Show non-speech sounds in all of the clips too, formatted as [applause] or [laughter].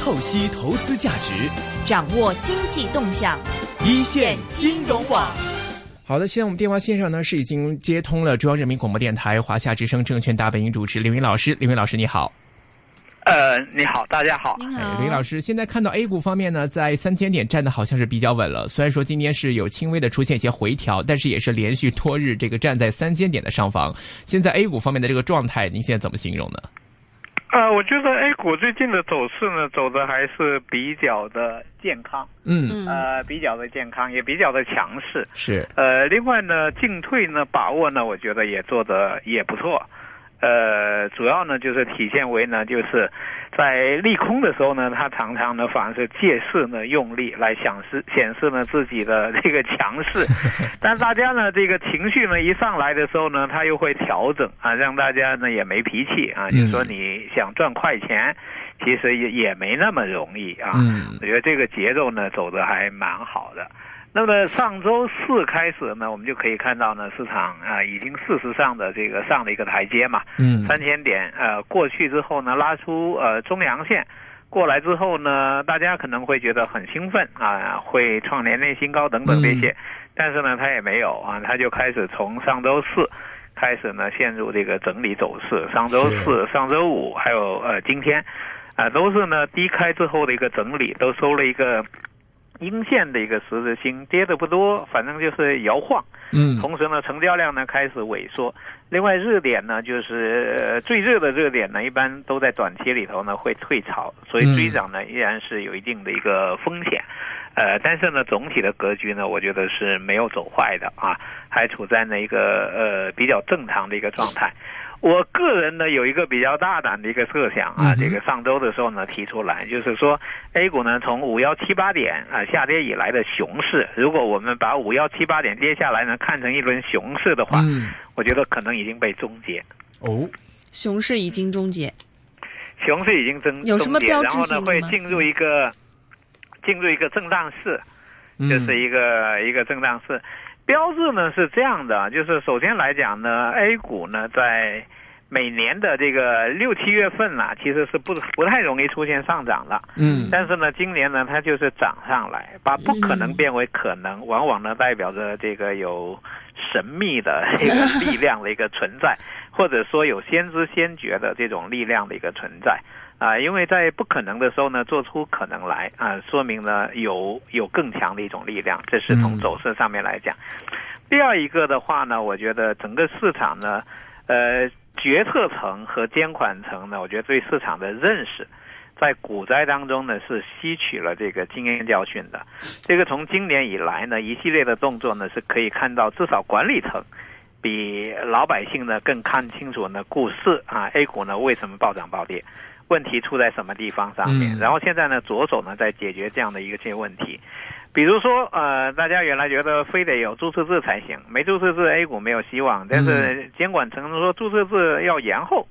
透析投资价值，掌握经济动向，一线金融网。好的，现在我们电话线上呢是已经接通了中央人民广播电台华夏之声证券大本营主持李云老师，李云老师你好。呃，你好，大家好。您好，林老师，现在看到 A 股方面呢，在三千点站的好像是比较稳了。虽然说今天是有轻微的出现一些回调，但是也是连续多日这个站在三千点的上方。现在 A 股方面的这个状态，您现在怎么形容呢？呃，我觉得 A 股最近的走势呢，走的还是比较的健康，嗯，呃，比较的健康，也比较的强势。是，呃，另外呢，进退呢把握呢，我觉得也做的也不错。呃，主要呢就是体现为呢，就是在利空的时候呢，他常常呢反而是借势呢用力来显示显示呢自己的这个强势，[laughs] 但大家呢这个情绪呢一上来的时候呢，他又会调整啊，让大家呢也没脾气啊，就说你想赚快钱，其实也也没那么容易啊。嗯，我觉得这个节奏呢走的还蛮好的。那么上周四开始呢，我们就可以看到呢，市场啊已经事实上的这个上了一个台阶嘛，嗯，三千点呃过去之后呢，拉出呃中阳线过来之后呢，大家可能会觉得很兴奋啊，会创年内新高等等这些，但是呢，它也没有啊，它就开始从上周四开始呢陷入这个整理走势，上周四、上周五还有呃今天啊都是呢低开之后的一个整理，都收了一个。阴线的一个十字星跌的不多，反正就是摇晃。嗯，同时呢，成交量呢开始萎缩。另外，热点呢就是最热的热点呢，一般都在短期里头呢会退潮，所以追涨呢依然是有一定的一个风险。呃，但是呢，总体的格局呢，我觉得是没有走坏的啊，还处在那一个呃比较正常的一个状态。我个人呢有一个比较大胆的一个设想啊，这个上周的时候呢提出来，就是说 A 股呢从五幺七八点啊下跌以来的熊市，如果我们把五幺七八点跌下来呢看成一轮熊市的话，我觉得可能已经被终结。哦，熊市已经终结，熊市已经终有什么标然后呢会进入一个进入一个震荡市，就是一个一个震荡市。标志呢是这样的，就是首先来讲呢，A 股呢在每年的这个六七月份啊，其实是不不太容易出现上涨了。嗯，但是呢，今年呢它就是涨上来，把不可能变为可能，往往呢代表着这个有神秘的这个力量的一个存在，或者说有先知先觉的这种力量的一个存在。啊，因为在不可能的时候呢，做出可能来啊，说明呢有有更强的一种力量，这是从走势上面来讲。第二一个的话呢，我觉得整个市场呢，呃，决策层和监管层呢，我觉得对市场的认识，在股灾当中呢是吸取了这个经验教训的。这个从今年以来呢，一系列的动作呢是可以看到，至少管理层比老百姓呢更看清楚呢股市啊 A 股呢为什么暴涨暴跌。问题出在什么地方上面？然后现在呢，着手呢在解决这样的一个些问题，比如说呃，大家原来觉得非得有注册制才行，没注册制 A 股没有希望，但是监管层说注册制要延后，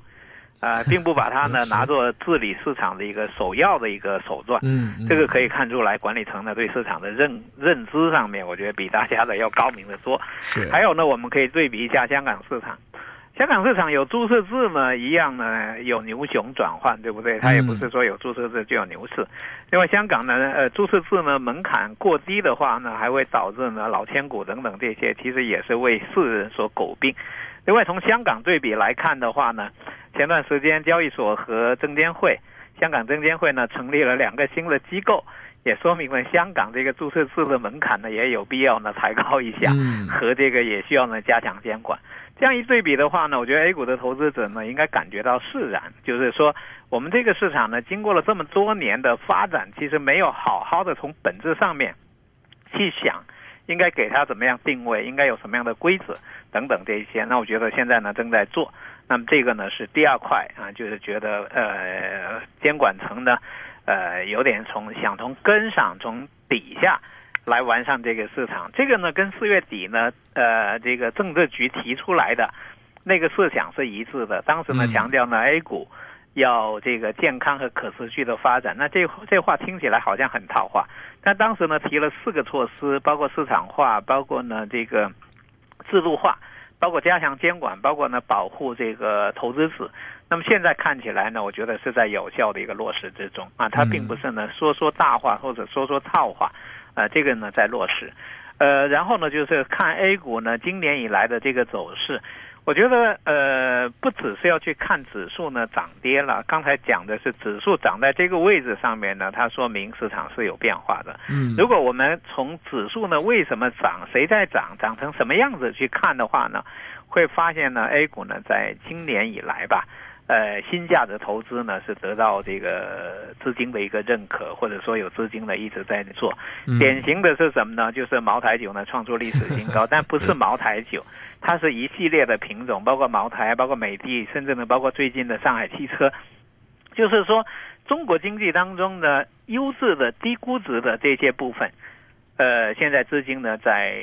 啊，并不把它呢 [laughs] 拿作治理市场的一个首要的一个手段。嗯，这个可以看出来管理层呢对市场的认认知上面，我觉得比大家的要高明的多。是。还有呢，我们可以对比一下香港市场。香港市场有注册制呢，一样呢有牛熊转换，对不对？它也不是说有注册制就有牛市。另外，香港呢，呃，注册制呢门槛过低的话呢，还会导致呢老千股等等这些，其实也是为世人所诟病。另外，从香港对比来看的话呢，前段时间交易所和证监会，香港证监会呢成立了两个新的机构，也说明了香港这个注册制的门槛呢也有必要呢抬高一下，和这个也需要呢加强监管。这样一对比的话呢，我觉得 A 股的投资者呢应该感觉到释然，就是说我们这个市场呢经过了这么多年的发展，其实没有好好的从本质上面去想，应该给它怎么样定位，应该有什么样的规则等等这一些。那我觉得现在呢正在做，那么这个呢是第二块啊，就是觉得呃监管层呢呃有点从想从根上从底下。来完善这个市场，这个呢跟四月底呢，呃，这个政治局提出来的那个设想是一致的。当时呢强调呢 A 股要这个健康和可持续的发展。那这这话听起来好像很套话，但当时呢提了四个措施，包括市场化，包括呢这个制度化，包括加强监管，包括呢保护这个投资者。那么现在看起来呢，我觉得是在有效的一个落实之中啊，它并不是呢说说大话或者说说套话，呃，这个呢在落实。呃，然后呢就是看 A 股呢今年以来的这个走势。我觉得呃，不只是要去看指数呢涨跌了，刚才讲的是指数涨在这个位置上面呢，它说明市场是有变化的。嗯，如果我们从指数呢为什么涨，谁在涨，涨成什么样子去看的话呢，会发现呢 A 股呢在今年以来吧。呃，新价值投资呢是得到这个资金的一个认可，或者说有资金呢一直在做。典型的是什么呢？就是茅台酒呢创出历史新高，但不是茅台酒，它是一系列的品种，包括茅台，包括美的，甚至呢包括最近的上海汽车。就是说，中国经济当中的优质的低估值的这些部分。呃，现在资金呢，在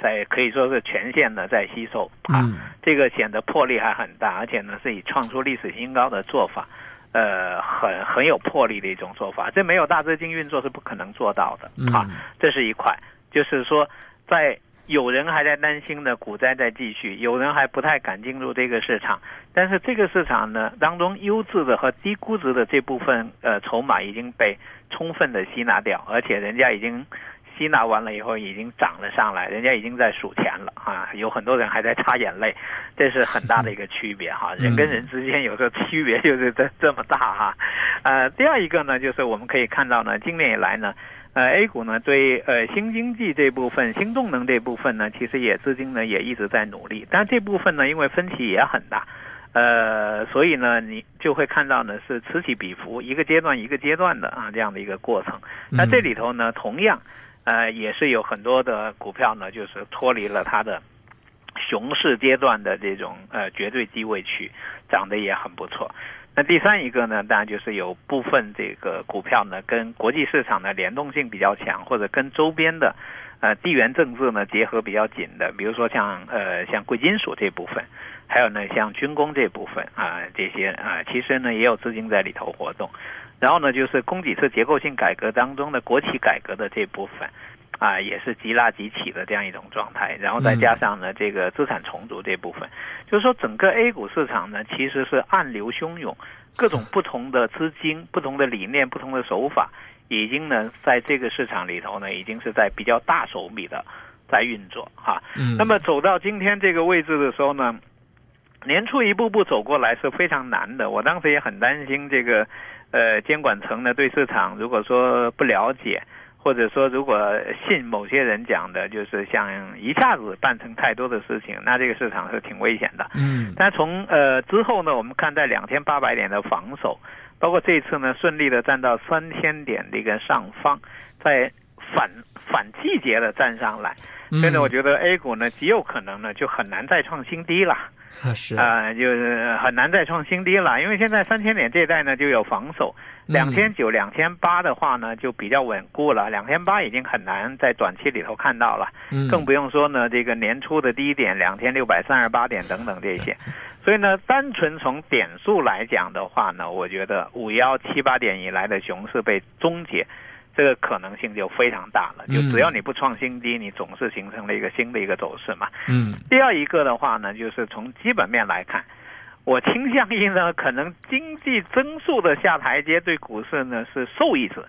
在可以说是全线的在吸收啊，这个显得魄力还很大，而且呢是以创出历史新高的做法，呃，很很有魄力的一种做法，这没有大资金运作是不可能做到的啊。这是一块，就是说，在有人还在担心呢，股灾在继续，有人还不太敢进入这个市场，但是这个市场呢当中优质的和低估值的这部分呃筹码已经被充分的吸纳掉，而且人家已经。吸纳完了以后，已经涨了上来，人家已经在数钱了啊！有很多人还在擦眼泪，这是很大的一个区别哈。人跟人之间有时候区别就是这这么大哈。呃，第二一个呢，就是我们可以看到呢，今年以来呢，呃，A 股呢对呃新经济这部分、新动能这部分呢，其实也资金呢也一直在努力，但这部分呢，因为分歧也很大，呃，所以呢，你就会看到呢是此起彼伏，一个阶段一个阶段的啊这样的一个过程。那这里头呢，同样。呃，也是有很多的股票呢，就是脱离了它的熊市阶段的这种呃绝对低位区，涨得也很不错。那第三一个呢，当然就是有部分这个股票呢，跟国际市场的联动性比较强，或者跟周边的呃地缘政治呢结合比较紧的，比如说像呃像贵金属这部分，还有呢像军工这部分啊这些啊，其实呢也有资金在里头活动。然后呢，就是供给侧结构性改革当中的国企改革的这部分，啊，也是急拉急起的这样一种状态。然后再加上呢，这个资产重组这部分，就是说整个 A 股市场呢，其实是暗流汹涌，各种不同的资金、不同的理念、不同的手法，已经呢在这个市场里头呢，已经是在比较大手笔的在运作哈。那么走到今天这个位置的时候呢，年初一步步走过来是非常难的。我当时也很担心这个。呃，监管层呢对市场如果说不了解，或者说如果信某些人讲的，就是像一下子办成太多的事情，那这个市场是挺危险的。嗯，但从呃之后呢，我们看在两千八百点的防守，包括这次呢顺利的站到三千点的一个上方，在反反季节的站上来，所以呢，我觉得 A 股呢极有可能呢就很难再创新低了。是。啊，就是很难再创新低了，因为现在三千点这一带呢就有防守，两千九、两千八的话呢就比较稳固了，两千八已经很难在短期里头看到了，更不用说呢这个年初的低点两千六百三十八点等等这些，所以呢单纯从点数来讲的话呢，我觉得五幺七八点以来的熊市被终结。这个可能性就非常大了，就只要你不创新低，你总是形成了一个新的一个走势嘛。嗯。第二一个的话呢，就是从基本面来看，我倾向于呢，可能经济增速的下台阶对股市呢是受益者。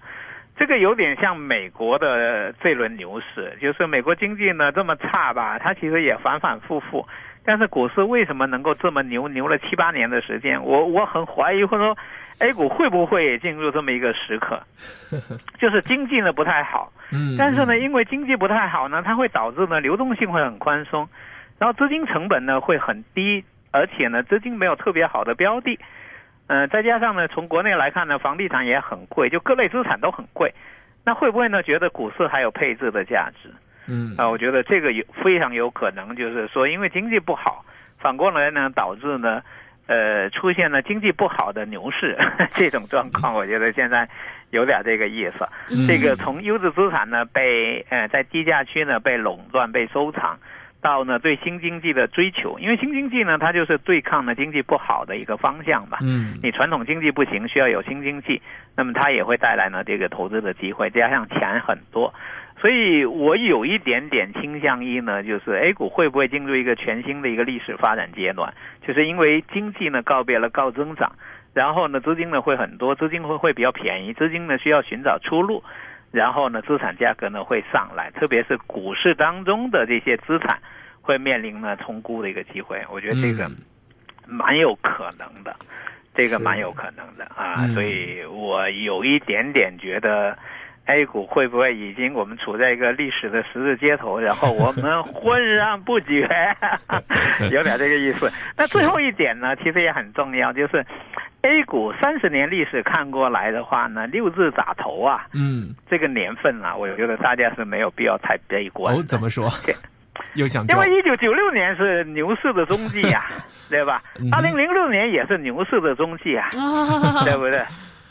这个有点像美国的这轮牛市，就是美国经济呢这么差吧，它其实也反反复复，但是股市为什么能够这么牛，牛了七八年的时间？我我很怀疑，或者说。A 股会不会也进入这么一个时刻？[laughs] 就是经济呢不太好，嗯，但是呢，因为经济不太好呢，它会导致呢流动性会很宽松，然后资金成本呢会很低，而且呢资金没有特别好的标的，呃，再加上呢从国内来看呢，房地产也很贵，就各类资产都很贵，那会不会呢觉得股市还有配置的价值？嗯，啊，我觉得这个有非常有可能，就是说因为经济不好，反过来呢导致呢。呃，出现了经济不好的牛市 [laughs] 这种状况，我觉得现在有点这个意思。这个从优质资产呢被呃在低价区呢被垄断、被收藏，到呢对新经济的追求，因为新经济呢它就是对抗呢经济不好的一个方向吧。嗯，你传统经济不行，需要有新经济，那么它也会带来呢这个投资的机会，加上钱很多，所以我有一点点倾向于呢，就是 A 股会不会进入一个全新的一个历史发展阶段，就是因为经济呢告别了高增长，然后呢资金呢会很多，资金会会比较便宜，资金呢需要寻找出路。然后呢，资产价格呢会上来，特别是股市当中的这些资产会面临呢重估的一个机会，我觉得这个蛮有可能的，这个蛮有可能的啊，所以我有一点点觉得 A 股会不会已经我们处在一个历史的十字街头，然后我们浑然不觉，[laughs] 有点这个意思。那最后一点呢，其实也很重要，就是。A 股三十年历史看过来的话呢，六字打头啊，嗯，这个年份啊，我觉得大家是没有必要太悲观。哦，怎么说？[laughs] 又想因为一九九六年是牛市的踪迹呀，[laughs] 对吧？二零零六年也是牛市的踪迹啊，对不对？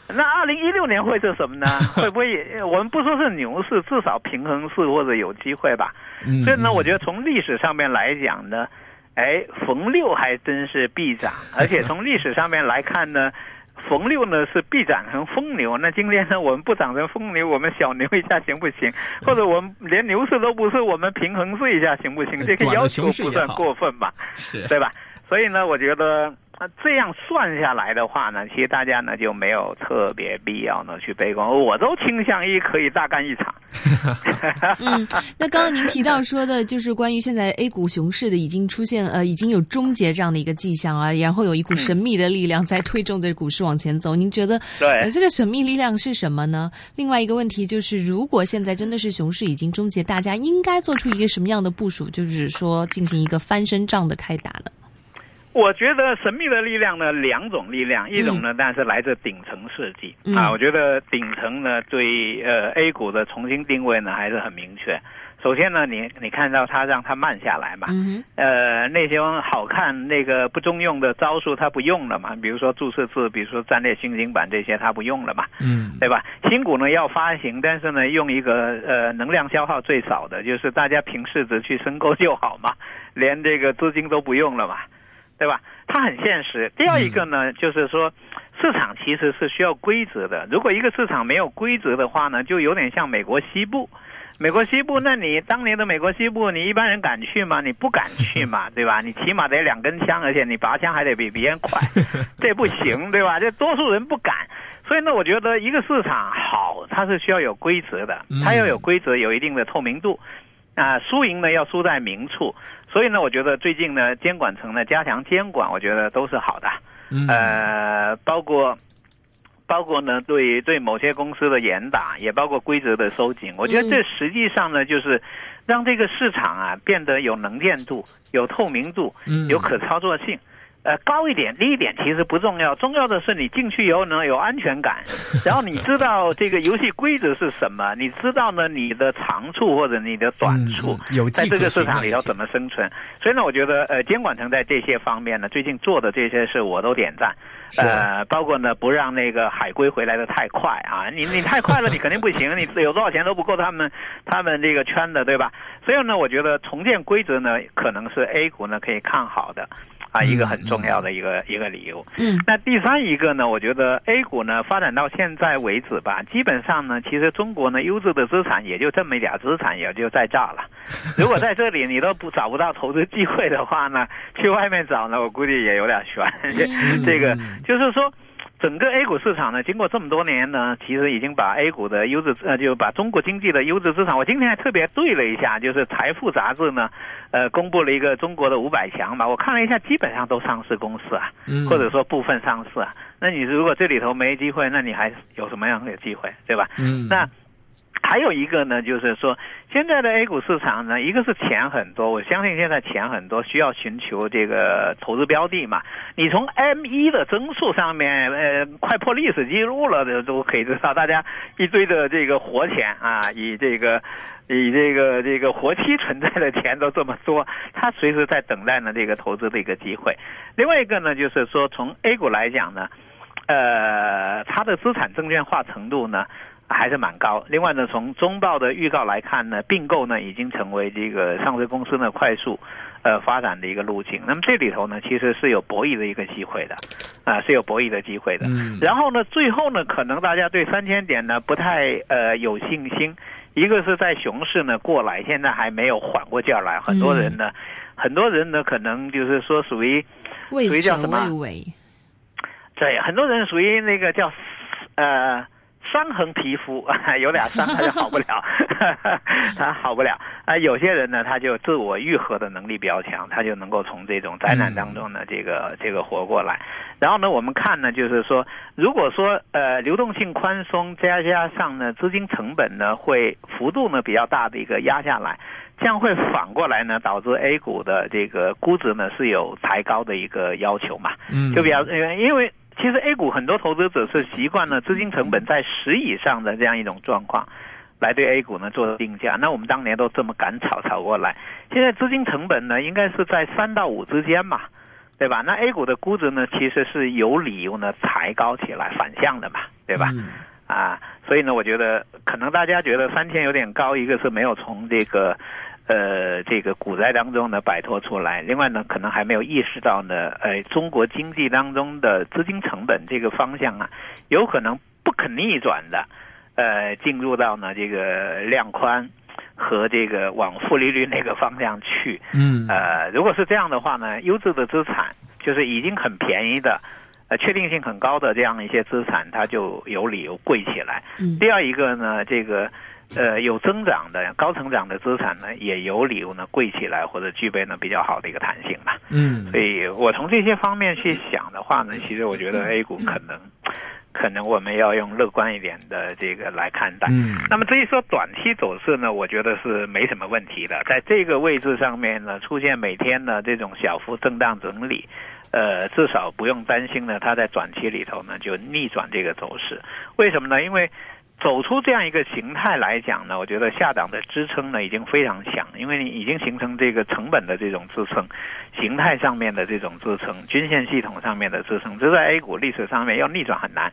那二零一六年会是什么呢？[laughs] 会不会我们不说是牛市，至少平衡市或者有机会吧？所以呢，我觉得从历史上面来讲呢。哎，逢六还真是必涨，[laughs] 而且从历史上面来看呢，逢六呢是必涨成疯牛。那今天呢，我们不涨成疯牛，我们小牛一下行不行？或者我们连牛市都不是，我们平衡市一下行不行？这个要求不算过分吧？是，对吧？所以呢，我觉得。那这样算下来的话呢，其实大家呢就没有特别必要呢去悲观，我都倾向于可以大干一场。[laughs] [laughs] 嗯，那刚刚您提到说的，就是关于现在 A 股熊市的已经出现呃已经有终结这样的一个迹象啊，然后有一股神秘的力量在推动着股市往前走。您觉得对这个神秘力量是什么呢？另外一个问题就是，如果现在真的是熊市已经终结，大家应该做出一个什么样的部署？就是说进行一个翻身仗的开打呢？我觉得神秘的力量呢，两种力量，一种呢，但是来自顶层设计啊。我觉得顶层呢，对呃 A 股的重新定位呢，还是很明确。首先呢，你你看到它让它慢下来嘛，呃，那些好看那个不中用的招数它不用了嘛，比如说注册制，比如说战略新兴板这些它不用了嘛，嗯，对吧？新股呢要发行，但是呢用一个呃能量消耗最少的，就是大家凭市值去申购就好嘛，连这个资金都不用了嘛。对吧？它很现实。第二一个呢，就是说，市场其实是需要规则的。如果一个市场没有规则的话呢，就有点像美国西部。美国西部，那你当年的美国西部，你一般人敢去吗？你不敢去嘛，[laughs] 对吧？你起码得两根枪，而且你拔枪还得比别人快，[laughs] 这不行，对吧？这多数人不敢。所以呢，我觉得一个市场好，它是需要有规则的，它要有规则，有一定的透明度。啊，输赢呢要输在明处。所以呢，我觉得最近呢，监管层呢加强监管，我觉得都是好的。嗯呃，包括包括呢，对对某些公司的严打，也包括规则的收紧。我觉得这实际上呢，就是让这个市场啊变得有能见度、有透明度、有可操作性。呃，高一点、低一点其实不重要，重要的是你进去以后呢有安全感，[laughs] 然后你知道这个游戏规则是什么，你知道呢你的长处或者你的短处，在这个市场里头怎么生存。所以呢，我觉得呃，监管层在这些方面呢，最近做的这些事我都点赞。呃，包括呢不让那个海归回来的太快啊，你你太快了，你肯定不行，你有多少钱都不够他们他们这个圈的，对吧？所以呢，我觉得重建规则呢，可能是 A 股呢可以看好的。啊，一个很重要的一个一个理由。嗯，那第三一个呢，我觉得 A 股呢发展到现在为止吧，基本上呢，其实中国呢优质的资产也就这么一点资产，也就在这了。如果在这里你都不找不到投资机会的话呢，去外面找呢，我估计也有点悬。[laughs] 这个就是说。整个 A 股市场呢，经过这么多年呢，其实已经把 A 股的优质呃，就把中国经济的优质资产。我今天还特别对了一下，就是《财富》杂志呢，呃，公布了一个中国的五百强吧，我看了一下，基本上都上市公司啊，或者说部分上市啊。那你如果这里头没机会，那你还有什么样的机会，对吧？嗯，那。还有一个呢，就是说，现在的 A 股市场呢，一个是钱很多，我相信现在钱很多，需要寻求这个投资标的嘛。你从 M 一的增速上面，呃，快破历史记录了的都可以知道，大家一堆的这个活钱啊，[laughs] 以这个以这个这个活期存在的钱都这么多，他随时在等待呢这个投资的一个机会。另外一个呢，就是说从 A 股来讲呢，呃，它的资产证券化程度呢。还是蛮高。另外呢，从中报的预告来看呢，并购呢已经成为这个上市公司呢快速呃发展的一个路径。那么这里头呢，其实是有博弈的一个机会的，啊，是有博弈的机会的。嗯然后呢，最后呢，可能大家对三千点呢不太呃有信心。一个是在熊市呢过来，现在还没有缓过劲儿来，很多人呢，很多人呢可能就是说属于畏属于叫什么对，很多人属于那个叫呃伤痕皮肤，[laughs] 有俩伤他就好不了，[laughs] [laughs] 他好不了啊、有些人呢，他就自我愈合的能力比较强，他就能够从这种灾难当中呢，这个这个活过来。然后呢，我们看呢，就是说，如果说呃流动性宽松，再加上呢资金成本呢会幅度呢比较大的一个压下来。这样会反过来呢，导致 A 股的这个估值呢是有抬高的一个要求嘛。嗯，就比较，呃因为其实 A 股很多投资者是习惯了资金成本在十以上的这样一种状况，来对 A 股呢做定价。那我们当年都这么赶炒炒过来，现在资金成本呢应该是在三到五之间嘛，对吧？那 A 股的估值呢其实是有理由呢抬高起来，反向的嘛，对吧？嗯啊，所以呢，我觉得可能大家觉得三千有点高，一个是没有从这个呃这个股灾当中呢摆脱出来，另外呢，可能还没有意识到呢，呃，中国经济当中的资金成本这个方向啊，有可能不可逆转的，呃，进入到呢这个量宽和这个往负利率那个方向去。嗯呃，如果是这样的话呢，优质的资产就是已经很便宜的，呃，确定性很高的这样一些资产，它就有理由贵起来。嗯第二一个呢，这个呃有增长的高成长的资产呢，也有理由呢贵起来，或者具备呢比较好的一个弹性吧。嗯所以我从这些方面去想的话呢，其实我觉得 A 股可能可能我们要用乐观一点的这个来看待。嗯那么至于说短期走势呢，我觉得是没什么问题的，在这个位置上面呢，出现每天的这种小幅震荡整理，呃，至少不用担心呢，它在短期里头呢就逆转这个走势。为什么呢？因为走出这样一个形态来讲呢，我觉得下档的支撑呢已经非常强，因为你已经形成这个成本的这种支撑，形态上面的这种支撑，均线系统上面的支撑，这在 A 股历史上面要逆转很难。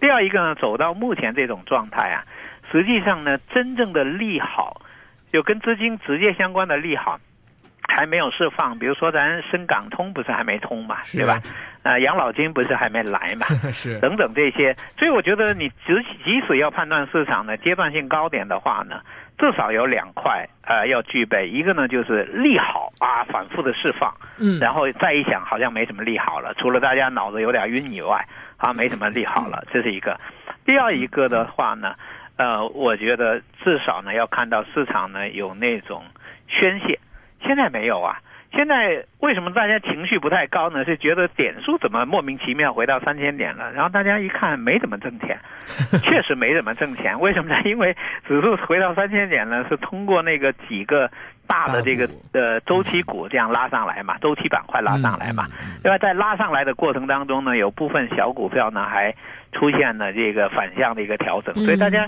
第二一个呢，走到目前这种状态啊，实际上呢，真正的利好，就跟资金直接相关的利好，还没有释放。比如说咱深港通不是还没通嘛，对吧？呃，养老金不是还没来嘛？[laughs] 是等等这些，所以我觉得你即即使要判断市场的阶段性高点的话呢，至少有两块呃要具备，一个呢就是利好啊，反复的释放，嗯然后再一想好像没什么利好了，除了大家脑子有点晕以外，啊没什么利好了，这是一个。第二一个的话呢，呃，我觉得至少呢要看到市场呢有那种宣泄，现在没有啊。现在为什么大家情绪不太高呢？是觉得点数怎么莫名其妙回到三千点了？然后大家一看没怎么挣钱，[laughs] 确实没怎么挣钱。为什么呢？因为指数回到三千点呢，是通过那个几个大的这个呃周期股这样拉上来嘛，周期板块拉上来嘛。另外，在拉上来的过程当中呢，有部分小股票呢还出现了这个反向的一个调整，所以大家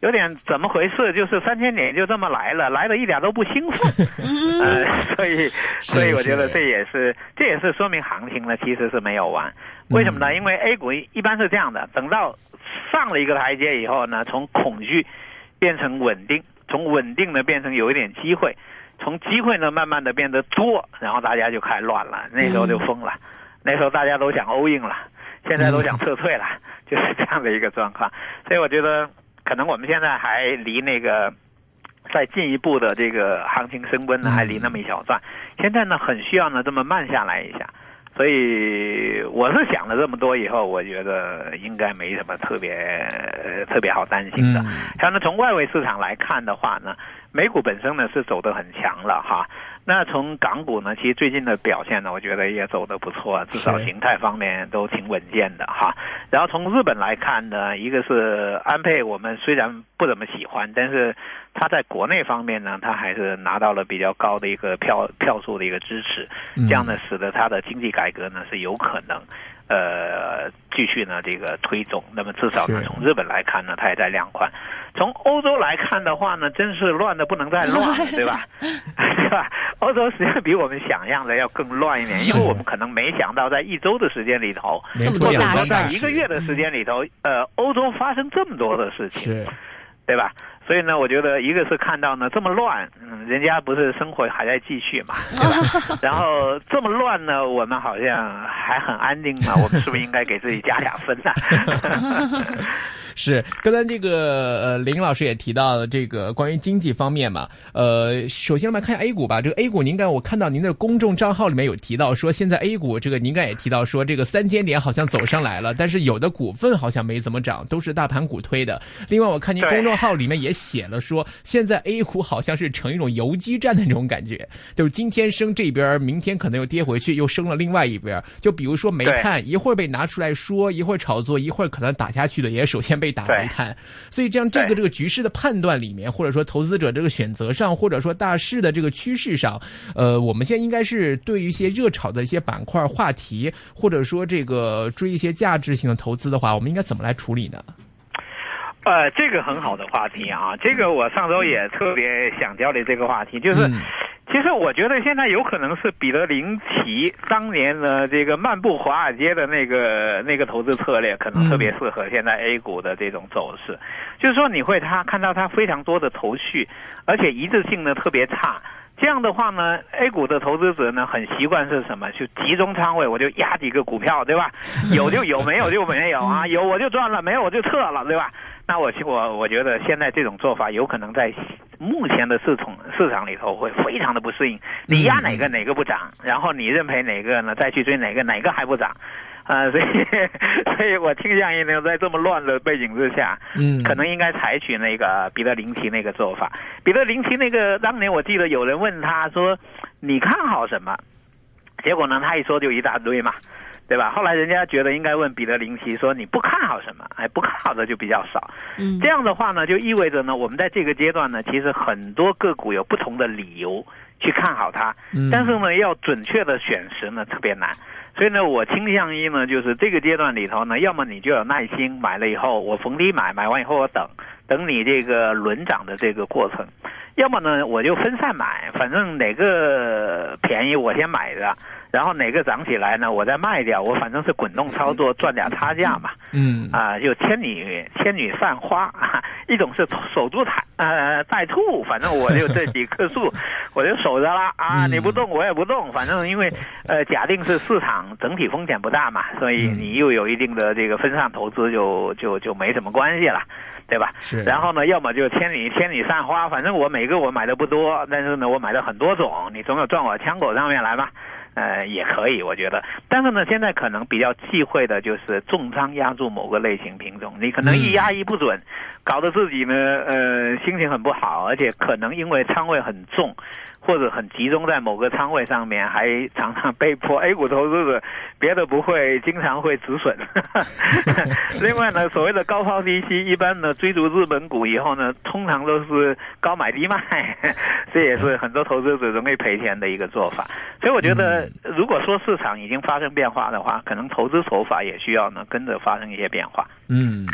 有点怎么回事？就是三千点就这么来了，来的一点都不兴奋，嗯 [laughs] 呃，所以所以我觉得这也是这也是说明行情呢其实是没有完。为什么呢？因为 A 股一般是这样的，等到上了一个台阶以后呢，从恐惧变成稳定，从稳定呢变成有一点机会，从机会呢慢慢的变得多，然后大家就开始乱了，那时候就疯了，那时候大家都想 all in 了，现在都想撤退了，[laughs] 就是这样的一个状况。所以我觉得可能我们现在还离那个。再进一步的这个行情升温呢，还离那么一小段。现在呢，很需要呢这么慢下来一下。所以我是想了这么多以后，我觉得应该没什么特别、呃、特别好担心的。嗯还有呢，从外围市场来看的话呢，美股本身呢是走得很强了哈。那从港股呢，其实最近的表现呢，我觉得也走得不错，至少形态方面都挺稳健的哈。然后从日本来看呢，一个是安倍，我们虽然不怎么喜欢，但是他在国内方面呢，他还是拿到了比较高的一个票票数的一个支持，嗯这样呢，使得他的经济改革呢是有可能。呃，继续呢这个推动，那么至少呢从日本来看呢，它也在量宽。从欧洲来看的话呢，真是乱的不能再乱了，[laughs] 对吧？对吧？欧洲实际上比我们想象的要更乱一点，因为我们可能没想到在一周的时间里头，这么多大事，在一个月的时间里头，呃，欧洲发生这么多的事情，对吧？所以呢，我觉得一个是看到呢这么乱，嗯，人家不是生活还在继续嘛，对吧？然后这么乱呢，我们好像还很安定嘛，我们是不是应该给自己加俩分呢？是，刚才这个呃林老师也提到了这个关于经济方面嘛，呃，首先我们看一下 A 股吧。这个 A 股，您该我看到您的公众账号里面有提到说，现在 A 股这个您该也提到说，这个三千点好像走上来了，但是有的股份好像没怎么涨，都是大盘股推的。另外，我看您公众号里面也写了说，现在 A 股好像是成一种游击战的那种感觉，就是今天升这边，明天可能又跌回去，又升了另外一边。就比如说煤炭，一会儿被拿出来说，一会儿炒作，一会儿可能打下去的也首先被。被打煤炭，所以这样这个这个局势的判断里面，或者说投资者这个选择上，或者说大势的这个趋势上，呃，我们现在应该是对于一些热炒的一些板块话题，或者说这个追一些价值性的投资的话，我们应该怎么来处理呢？呃，这个很好的话题啊，这个我上周也特别想交流这个话题，就是。其实我觉得现在有可能是彼得林奇当年呢这个漫步华尔街的那个那个投资策略，可能特别适合现在 A 股的这种走势。就是说你会他看到他非常多的头绪，而且一致性呢特别差。这样的话呢，A 股的投资者呢很习惯是什么？就集中仓位，我就压几个股票，对吧？有就有，没有就没有啊。有我就赚了，没有我就撤了，对吧？那我我我觉得现在这种做法有可能在目前的市场市场里头会非常的不适应。你压哪个哪个不涨，然后你认赔哪个呢？再去追哪个哪个还不涨，啊，所以 [laughs] 所以我倾向于呢，在这么乱的背景之下，嗯，可能应该采取那个彼得林奇那个做法。彼得林奇那个当年我记得有人问他说：“你看好什么？”结果呢，他一说就一大堆嘛。对吧？后来人家觉得应该问彼得林奇说：“你不看好什么？”哎，不看好的就比较少。嗯，这样的话呢，就意味着呢，我们在这个阶段呢，其实很多个股有不同的理由去看好它。嗯，但是呢，要准确的选时呢，特别难。所以呢，我倾向于呢，就是这个阶段里头呢，要么你就有耐心，买了以后我逢低买，买完以后我等等你这个轮涨的这个过程；要么呢，我就分散买，反正哪个便宜我先买着。然后哪个涨起来呢？我再卖掉，我反正是滚动操作，赚点差价嘛。嗯啊，就千女千女散花，[laughs] 一种是守株待呃待兔，反正我就这几棵树，[laughs] 我就守着了啊！你不动我也不动，反正因为呃假定是市场整体风险不大嘛，所以你又有一定的这个分散投资，就就就没什么关系了，对吧？是。然后呢，要么就千里千里散花，反正我每个我买的不多，但是呢，我买了很多种，你总有撞我枪口上面来嘛。呃，也可以，我觉得。但是呢，现在可能比较忌讳的就是重仓压住某个类型品种，你可能一压一不准，搞得自己呢，呃，心情很不好，而且可能因为仓位很重。或者很集中在某个仓位上面，还常常被迫 A 股投资者，别的不会，经常会止损。[laughs] 另外呢，所谓的高抛低吸，一般呢追逐日本股以后呢，通常都是高买低卖，[laughs] 这也是很多投资者容易赔钱的一个做法。所以我觉得，如果说市场已经发生变化的话，可能投资手法也需要呢跟着发生一些变化。嗯。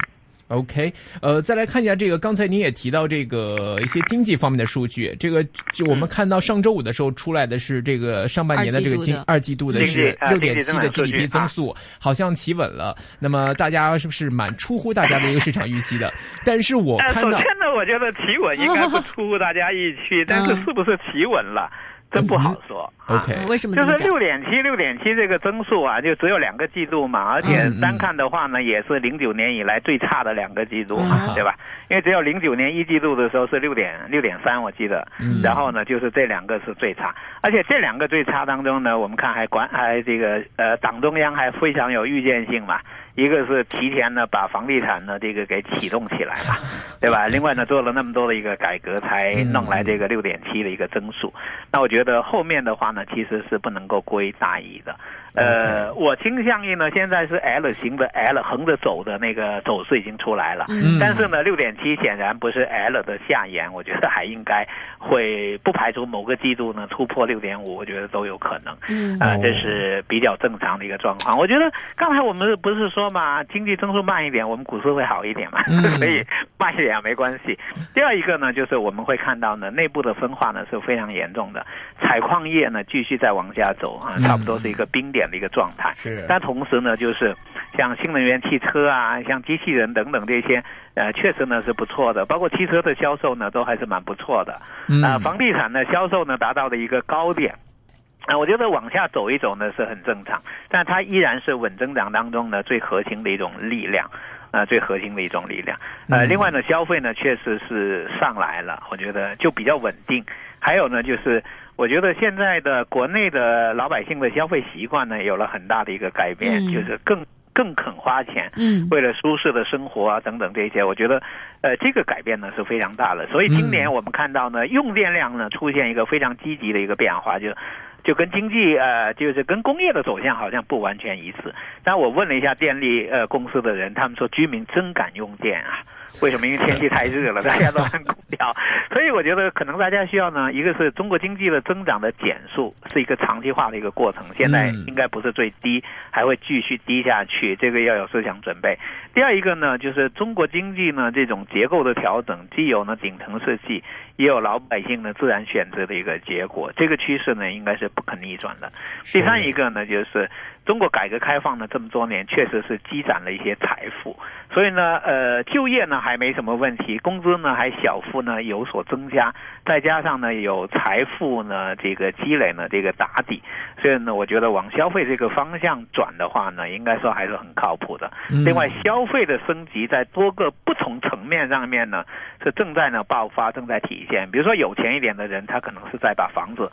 OK，呃，再来看一下这个，刚才您也提到这个一些经济方面的数据，这个就我们看到上周五的时候出来的是这个上半年的这个经二季度的是六点七的 GDP 增速，好像企稳了。那么大家是不是蛮出乎大家的一个市场预期的？但是我看到，首先呢，我觉得企稳应该不出乎大家预期，[laughs] 但是是不是企稳了？真不好说，OK？为什么？就是六点七，六点七这个增速啊，就只有两个季度嘛，而且单看的话呢，也是零九年以来最差的两个季度嘛，对吧？因为只有零九年一季度的时候是六点六点三，我记得，然后呢，就是这两个是最差，而且这两个最差当中呢，我们看还管还这个呃，党中央还非常有预见性嘛。一个是提前呢把房地产呢这个给启动起来了，[laughs] 对吧？另外呢做了那么多的一个改革，才弄来这个六点七的一个增速。那我觉得后面的话呢，其实是不能够归大意的。呃，我倾向于呢，现在是 L 型的 L 横着走的那个走势已经出来了，嗯但是呢，六点七显然不是 L 的下沿，我觉得还应该会不排除某个季度呢突破六点五，我觉得都有可能。嗯啊、哦这是比较正常的一个状况。我觉得刚才我们不是说嘛，经济增速慢一点，我们股市会好一点嘛，嗯 [laughs] 所以慢一点没关系。第二一个呢，就是我们会看到呢，内部的分化呢是非常严重的，采矿业呢继续在往下走啊，嗯差不多是一个冰点的一个状态。是但同时呢，就是像新能源汽车啊，像机器人等等这些，呃，确实呢是不错的，包括汽车的销售呢都还是蛮不错的。嗯啊，房地产的销售呢达到了一个高点。啊，我觉得往下走一走呢是很正常，但它依然是稳增长当中呢最核心的一种力量，呃，最核心的一种力量。呃，嗯另外呢，消费呢确实是上来了，我觉得就比较稳定。还有呢，就是我觉得现在的国内的老百姓的消费习惯呢有了很大的一个改变，嗯就是更更肯花钱，嗯为了舒适的生活啊等等这些，我觉得，呃，这个改变呢是非常大的。所以今年我们看到呢，用电量呢出现一个非常积极的一个变化，就就跟经济呃，就是跟工业的走向好像不完全一致。但我问了一下电力呃公司的人，他们说居民真敢用电啊。为什么？因为天气太热了，[laughs] 大家都按空调，所以我觉得可能大家需要呢，一个是中国经济的增长的减速是一个长期化的一个过程，现在嗯应该不是最低，还会继续低下去，这个要有思想准备。第二一个呢，就是中国经济呢这种结构的调整，既有呢顶层设计，也有老百姓的自然选择的一个结果，这个趋势呢应该是不可逆转的。第三一个呢，就是中国改革开放呢这么多年，确实是积攒了一些财富，所以呢，呃，就业呢还没什么问题，工资呢还小幅呢有所增加，再加上呢有财富呢这个积累呢这个打底，所以呢，我觉得往消费这个方向转的话呢，应该说还是很靠谱的。嗯另外，消费的升级在多个不同层面上面呢，是正在呢爆发，正在体现。比如说有钱一点的人，他可能是在把房子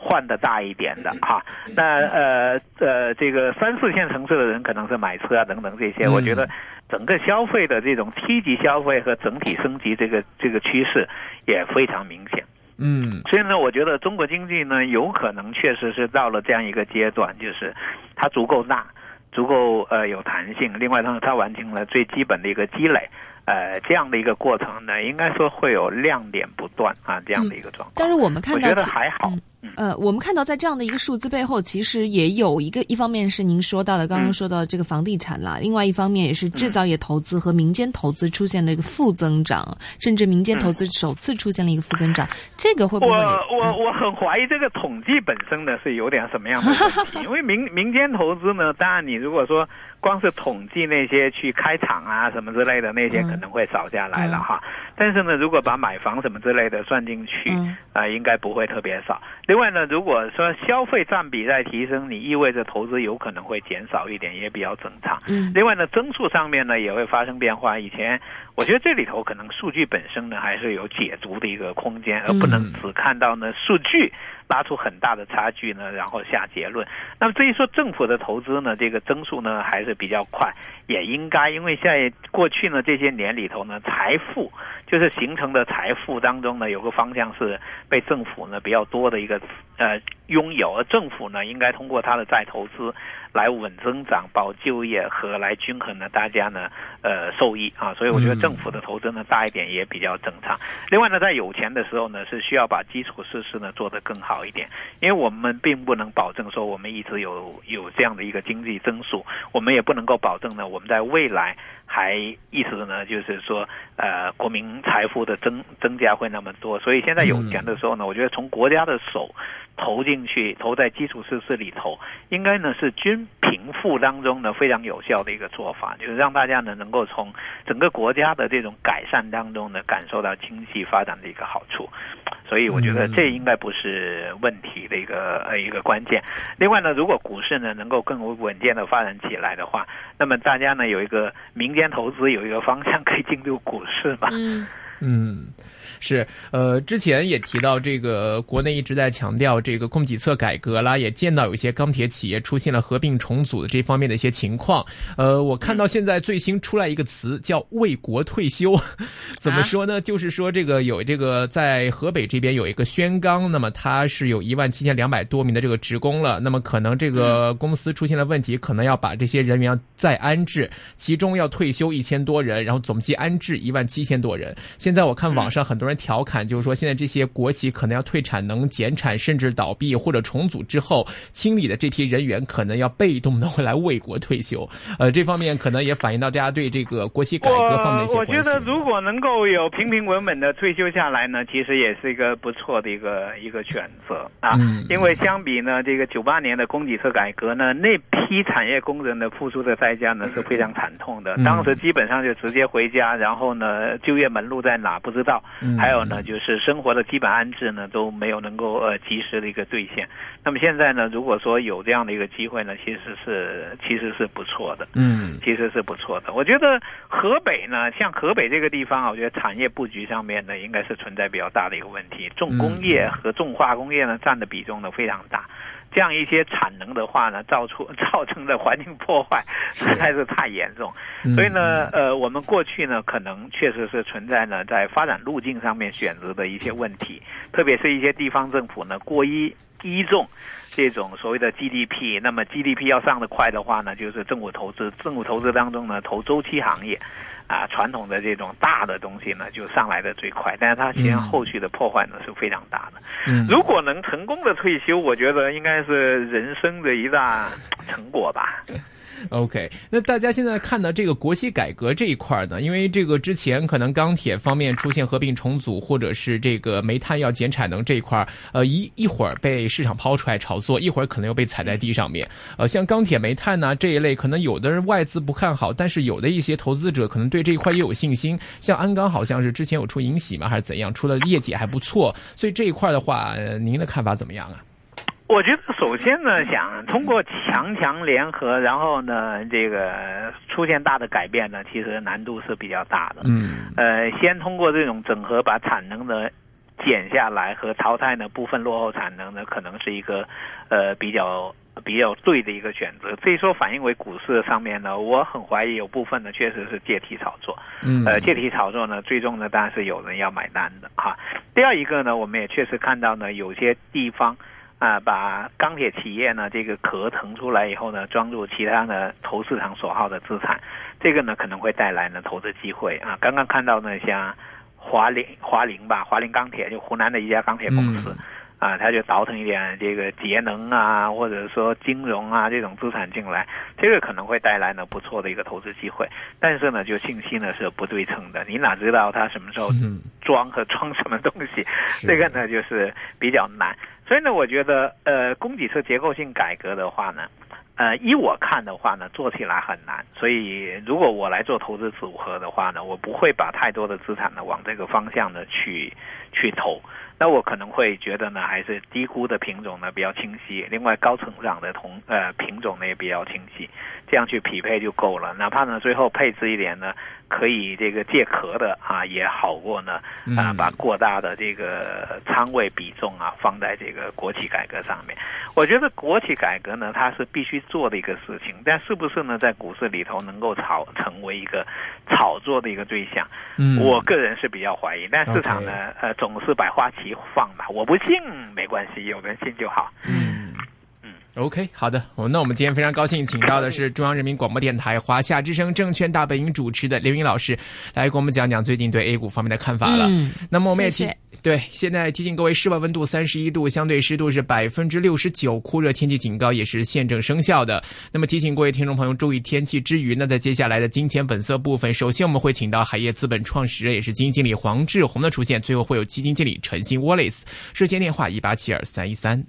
换的大一点的哈。那呃呃，这个三四线城市的人可能是买车啊等等这些。嗯我觉得整个消费的这种梯级消费和整体升级这个这个趋势也非常明显。嗯所以呢，我觉得中国经济呢，有可能确实是到了这样一个阶段，就是它足够大，足够呃有弹性。另外呢，它完成了最基本的一个积累，呃，这样的一个过程呢，应该说会有亮点不断啊，这样的一个状况。但是我们看我觉得还好呃，我们看到在这样的一个数字背后，其实也有一个一方面是您说到的，刚刚嗯说到这个房地产啦，另外一方面也是制造业投资和民间投资出现了一个负增长，甚至民间投资首次出现了一个负增长，这个会不会？我我嗯我很怀疑这个统计本身呢是有点什么样的问题，因为民民间投资呢，当然你如果说光是统计那些去开厂啊什么之类的那些嗯可能会少下来了嗯。哈，但是呢，如果把买房什么之类的算进去，嗯。啊、应该不会特别少。另外呢，如果说消费占比在提升，你意味着投资有可能会减少一点，也比较正常。嗯另外呢，增速上面呢也会发生变化。以前我觉得这里头可能数据本身呢还是有解读的一个空间，而不能只看到呢数据拉出很大的差距呢，然后下结论。那么至于说政府的投资呢，这个增速呢还是比较快，也应该，因为在过去呢这些年里头呢，财富就是形成的财富当中呢，有个方向是被政府呢比较多的一个呃拥有，而政府呢应该通过它的再投资来稳增长、保就业和来均衡呢大家呢呃受益啊，所以我觉得政府的投资呢大一点也比较正常。另外呢，在有钱的时候呢，是需要把基础设施呢做得更好一点，因为我们并不能保证说我们一直有有这样的一个经济增速，我们也不能够保证呢我们在未来还一直呢就是说呃国民财富的增增加会那么多，所以现在有钱的时候呢，我觉得从国家的手投进去，投在基础设施里头，应该呢是均贫富当中呢非常有效的一个做法，就是让大家呢能够从整个国家的这种改善当中呢感受到经济发展的一个好处。所以我觉得这应该不是问题的一个呃一个关键。另外呢，如果股市呢能够更稳健的发展起来的话，那么大家呢有一个民间投资有一个方向可以进入股市嘛。嗯嗯。是，呃，之前也提到这个国内一直在强调这个供给侧改革啦，也见到有些钢铁企业出现了合并重组的这方面的一些情况。呃，我看到现在最新出来一个词叫为国退休，[laughs] 怎么说呢？就是说这个有这个在河北这边有一个宣钢，那么它是有一万七千两百多名的这个职工了，那么可能这个公司出现了问题，可能要把这些人员再安置，其中要退休一千多人，然后总计安置一万七千多人。现在我看网上很多人。调侃就是说，现在这些国企可能要退产能、减产，甚至倒闭或者重组之后，清理的这批人员可能要被动的会来为国退休。呃，这方面可能也反映到大家对这个国企改革方面的一些我觉得如果能够有平平稳稳的退休下来呢，其实也是一个不错的一个一个选择啊。嗯。因为相比呢，这个九八年的供给侧改革呢，那批产业工人的付出的代价呢是非常惨痛的。当时基本上就直接回家，然后呢，就业门路在哪不知道。嗯。还有呢，就是生活的基本安置呢都没有能够呃及时的一个兑现。那么现在呢，如果说有这样的一个机会呢，其实是其实是不错的。嗯，其实是不错的。我觉得河北呢，像河北这个地方啊，我觉得产业布局上面呢，应该是存在比较大的一个问题。重工业和重化工业呢，占的比重呢非常大。这样一些产能的话呢，造出 [laughs] 造成的环境破坏实在是太严重，所以呢，呃，我们过去呢，可能确实是存在呢，在发展路径上面选择的一些问题，特别是一些地方政府呢，过依依重这种所谓的 GDP，那么 GDP 要上的快的话呢，就是政府投资，政府投资当中呢，投周期行业。啊，传统的这种大的东西呢，就上来的最快，但是它实际上后续的破坏呢是非常大的。嗯，如果能成功的退休，我觉得应该是人生的一大成果吧。[laughs] [laughs] OK，那大家现在看到这个国企改革这一块呢？因为这个之前可能钢铁方面出现合并重组，或者是这个煤炭要减产能这一块，呃，一一会儿被市场抛出来炒作，一会儿可能又被踩在地上面。呃，像钢铁、煤炭呢这一类，可能有的人外资不看好，但是有的一些投资者可能对这一块也有信心。像鞍钢好像是之前有出银喜嘛，还是怎样，出的业绩还不错，所以这一块的话，您的看法怎么样啊？我觉得首先呢，想通过强强联合，然后呢，这个出现大的改变呢，其实难度是比较大的。嗯。呃，先通过这种整合，把产能呢减下来和淘汰呢部分落后产能呢，可能是一个呃比较比较对的一个选择。所以说反映为股市上面呢，我很怀疑有部分呢确实是借题炒作。嗯。呃，借题炒作呢，最终呢当然是有人要买单的哈。第二一个呢，我们也确实看到呢，有些地方。啊，把钢铁企业呢这个壳腾出来以后呢，装入其他的投市场所好的资产，这个呢可能会带来呢投资机会啊。刚刚看到呢，像华菱华菱吧，华菱钢铁就湖南的一家钢铁公司，啊，他就倒腾一点这个节能啊，或者说金融啊这种资产进来，这个可能会带来呢不错的一个投资机会。但是呢，就信息呢是不对称的，你哪知道他什么时候装和装什么东西？这个呢就是比较难。所以呢，我觉得，呃，供给侧结构性改革的话呢，呃，依我看的话呢，做起来很难。所以，如果我来做投资组合的话呢，我不会把太多的资产呢往这个方向呢去去投。那我可能会觉得呢，还是低估的品种呢比较清晰，另外高成长的同呃品种呢也比较清晰，这样去匹配就够了。哪怕呢最后配置一点呢。可以这个借壳的啊，也好过呢啊，把过大的这个仓位比重啊放在这个国企改革上面。我觉得国企改革呢，它是必须做的一个事情，但是不是呢，在股市里头能够炒成为一个炒作的一个对象？嗯，我个人是比较怀疑。但市场呢，呃，总是百花齐放嘛，我不信没关系，有人信就好。嗯。OK，好的，我那我们今天非常高兴，请到的是中央人民广播电台华夏之声证券大本营主持的刘英老师，来给我们讲讲最近对 A 股方面的看法了。嗯，那么我们也提对，现在提醒各位，室外温度三十一度，相对湿度是百分之六十九，酷热天气警告也是现正生效的。那么提醒各位听众朋友注意天气之余呢，在接下来的金钱本色部分，首先我们会请到海业资本创始人也是基金经理黄志宏的出现，最后会有基金经理陈鑫 Wallace，热线电话一八七二三一三。